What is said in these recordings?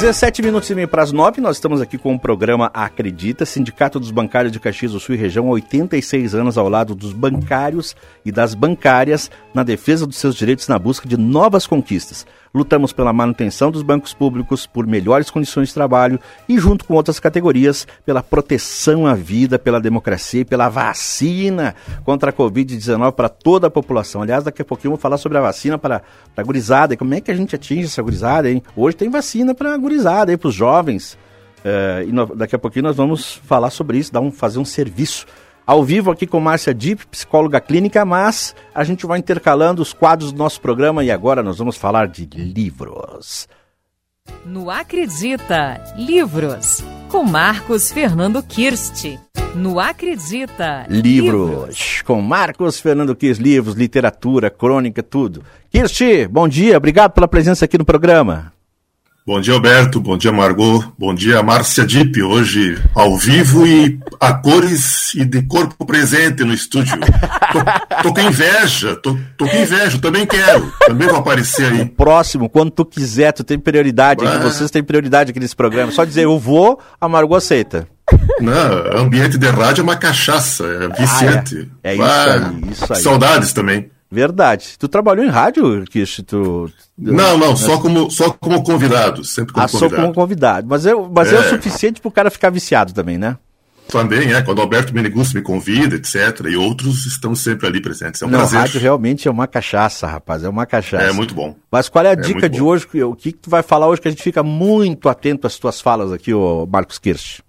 17 minutos e meio para as 9, nós estamos aqui com o programa Acredita, Sindicato dos Bancários de Caxias do Sul e Região, 86 anos ao lado dos bancários e das bancárias na defesa dos seus direitos na busca de novas conquistas. Lutamos pela manutenção dos bancos públicos, por melhores condições de trabalho e, junto com outras categorias, pela proteção à vida, pela democracia e pela vacina contra a Covid-19 para toda a população. Aliás, daqui a pouquinho eu vou falar sobre a vacina para a gurizada. E como é que a gente atinge essa gurizada, hein? Hoje tem vacina para a gurizada, para os jovens. É, e no, daqui a pouquinho nós vamos falar sobre isso, dar um, fazer um serviço ao vivo aqui com Márcia Dip, psicóloga clínica, mas a gente vai intercalando os quadros do nosso programa e agora nós vamos falar de livros. No Acredita, livros, com Marcos Fernando Kirst. No Acredita, livros, livros. com Marcos Fernando Kirst, livros, literatura, crônica, tudo. Kirst, bom dia, obrigado pela presença aqui no programa. Bom dia, Alberto. Bom dia, Margot. Bom dia, Márcia Dip. Hoje ao vivo e a cores e de corpo presente no estúdio. Tô, tô com inveja, tô, tô, com inveja, também quero. Também vou aparecer aí. O próximo, quando tu quiser, tu tem prioridade aqui. Vocês têm prioridade aqui nesse programa. Só dizer eu vou, a Margot aceita. Não, ambiente de rádio é uma cachaça, é viciante. Ah, é. é isso, aí, isso aí. Saudades também. Verdade. Tu trabalhou em rádio, Kish? Tu... Não, não, só como, só como convidado, sempre como ah, convidado. só como convidado. Mas, eu, mas é. é o suficiente para o cara ficar viciado também, né? Também, é. Quando o Alberto Meneguzzi me convida, etc. E outros estão sempre ali presentes. É um não, prazer. rádio realmente é uma cachaça, rapaz. É uma cachaça. É muito bom. Mas qual é a é dica de bom. hoje? O que, que tu vai falar hoje que a gente fica muito atento às tuas falas aqui, o Marcos Kirsch?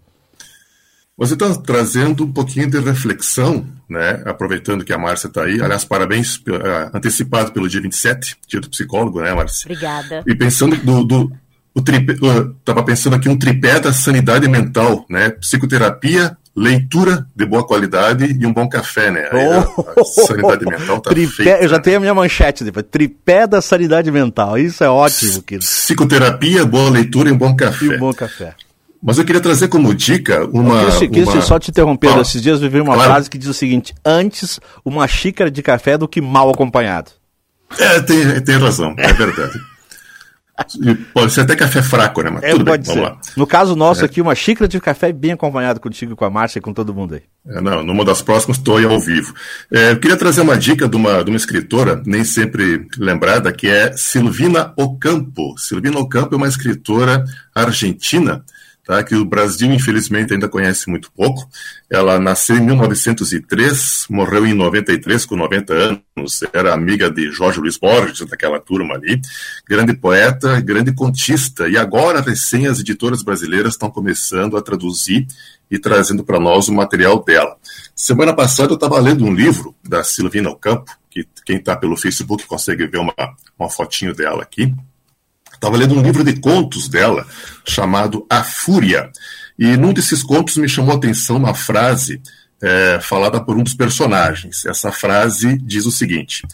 Você está trazendo um pouquinho de reflexão, né? Aproveitando que a Márcia está aí. Aliás, parabéns uh, antecipado pelo dia 27, dia do psicólogo, né, Márcia? Obrigada. E pensando do, do o tripé, uh, pensando aqui um tripé da sanidade mental, né? Psicoterapia, leitura de boa qualidade e um bom café, né? Aí oh, a, sanidade mental tá tripé, feita. Eu já tenho a minha manchete depois. Tripé da sanidade mental. Isso é ótimo, querido. Psicoterapia, boa leitura e um bom café. E um bom café. Mas eu queria trazer como dica uma. Eu quis, uma... só te interromper. Ah, esses dias eu vi uma claro. frase que diz o seguinte: antes uma xícara de café do que mal acompanhado. É, tem, tem razão, é verdade. pode ser até café fraco, né? Mas é, tudo bem, vamos lá. No caso nosso é. aqui, uma xícara de café bem acompanhado contigo, com a Márcia e com todo mundo aí. É, não, numa das próximas estou aí ao vivo. É, eu queria trazer uma dica de uma, de uma escritora, nem sempre lembrada, que é Silvina Ocampo. Silvina Ocampo é uma escritora argentina tá? que o Brasil, infelizmente, ainda conhece muito pouco. Ela nasceu em 1903, morreu em 93, com 90 anos, era amiga de Jorge Luiz Borges, daquela turma ali. Grande poeta, grande contista, e agora, recém, as editoras brasileiras estão começando a traduzir e trazendo para nós o material dela. Semana passada eu estava lendo um livro da Silvina Ocampo, que quem está pelo Facebook consegue ver uma, uma fotinho dela aqui. Estava lendo um livro de contos dela, chamado A Fúria. E num desses contos me chamou a atenção uma frase é, falada por um dos personagens. Essa frase diz o seguinte: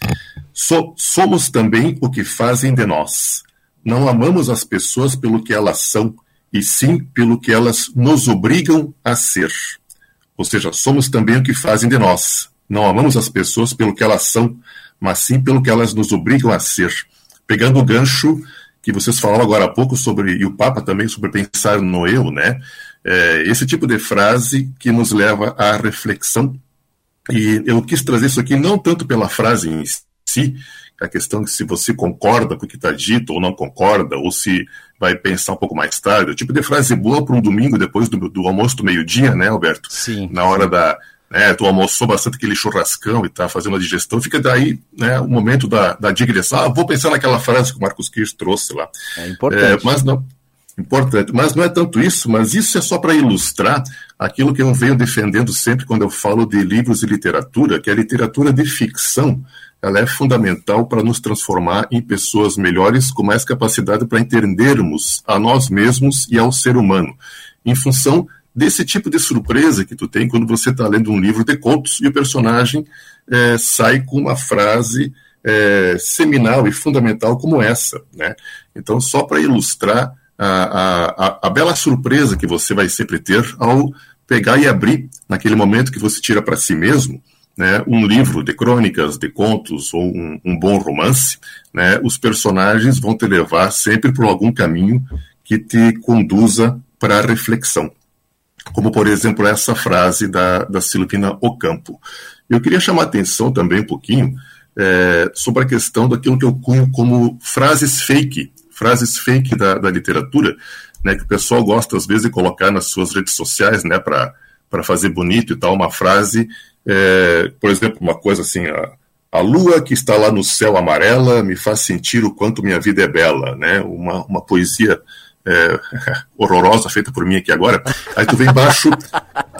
so, Somos também o que fazem de nós. Não amamos as pessoas pelo que elas são, e sim pelo que elas nos obrigam a ser. Ou seja, somos também o que fazem de nós. Não amamos as pessoas pelo que elas são, mas sim pelo que elas nos obrigam a ser. Pegando o gancho que vocês falaram agora há pouco sobre, e o Papa também, sobre pensar no eu, né? É, esse tipo de frase que nos leva à reflexão. E eu quis trazer isso aqui não tanto pela frase em si, a questão de se você concorda com o que está dito ou não concorda, ou se vai pensar um pouco mais tarde. O tipo de frase boa para um domingo depois do, do almoço do meio-dia, né, Alberto? Sim. Na hora da, né, tu almoçou bastante aquele churrascão e tá fazendo a digestão, fica daí né, o momento da, da digressão. Ah, vou pensar naquela frase que o Marcos Kirsch trouxe lá. É importante. É, mas não, importante, mas não é tanto isso, mas isso é só para ilustrar aquilo que eu venho defendendo sempre quando eu falo de livros e literatura, que a literatura de ficção ela é fundamental para nos transformar em pessoas melhores, com mais capacidade para entendermos a nós mesmos e ao ser humano, em função desse tipo de surpresa que tu tem quando você está lendo um livro de contos e o personagem é, sai com uma frase é, seminal e fundamental como essa, né? Então, só para ilustrar a, a, a, bela surpresa que você vai sempre ter ao pegar e abrir, naquele momento que você tira para si mesmo, né, um livro de crônicas, de contos ou um, um bom romance, né, os personagens vão te levar sempre por algum caminho que te conduza para a reflexão. Como, por exemplo, essa frase da, da Silvina Ocampo. Eu queria chamar a atenção também um pouquinho é, sobre a questão daquilo que eu cunho como frases fake, frases fake da, da literatura, né, que o pessoal gosta às vezes de colocar nas suas redes sociais, né, para fazer bonito e tal, uma frase, é, por exemplo, uma coisa assim, a, a lua que está lá no céu amarela me faz sentir o quanto minha vida é bela, né, uma, uma poesia é, horrorosa feita por mim aqui agora. Aí tu vem embaixo,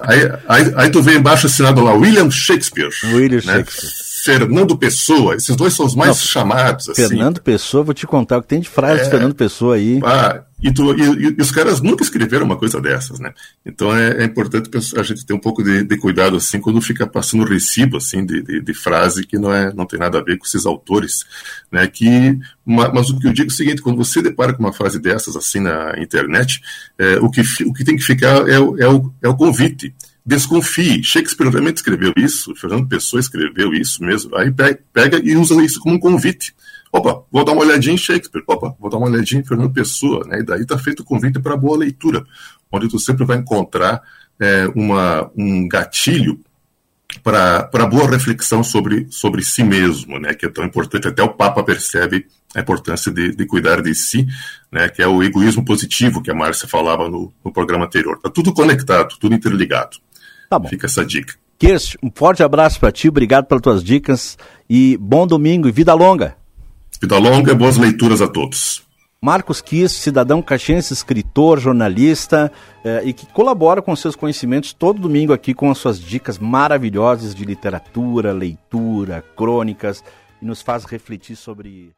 aí, aí, aí tu vem embaixo assinado lá William Shakespeare. William né? Shakespeare. Fernando Pessoa, esses dois são os mais Não, chamados. Assim. Fernando Pessoa, vou te contar o que tem de frase é, de Fernando Pessoa aí. Ah, e, tu, e, e, os caras nunca escreveram uma coisa dessas, né? Então é, é importante a gente ter um pouco de, de, cuidado assim quando fica passando recibo assim de, de, de, frase que não é não tem nada a ver com esses autores, né? Que mas o que eu digo é o seguinte: quando você depara com uma frase dessas assim na internet, é, o que o que tem que ficar é, é, o, é o convite desconfie. Shakespeare realmente escreveu isso, Fernando Pessoa escreveu isso mesmo. Aí pega e usa isso como um convite. Opa, vou dar uma olhadinha em Shakespeare. Opa, vou dar uma olhadinha em Fernando Pessoa. Né? E daí está feito o convite para boa leitura, onde tu sempre vai encontrar é, uma, um gatilho para boa reflexão sobre, sobre si mesmo, né, que é tão importante. Até o Papa percebe a importância de, de cuidar de si, né, que é o egoísmo positivo que a Márcia falava no, no programa anterior. Está tudo conectado, tudo interligado. Tá bom. Fica essa dica. Kirst, um forte abraço para ti, obrigado pelas tuas dicas e bom domingo e vida longa. Vida longa e boas leituras a todos. Marcos Kiss, cidadão caxiense, escritor, jornalista eh, e que colabora com seus conhecimentos todo domingo aqui com as suas dicas maravilhosas de literatura, leitura, crônicas e nos faz refletir sobre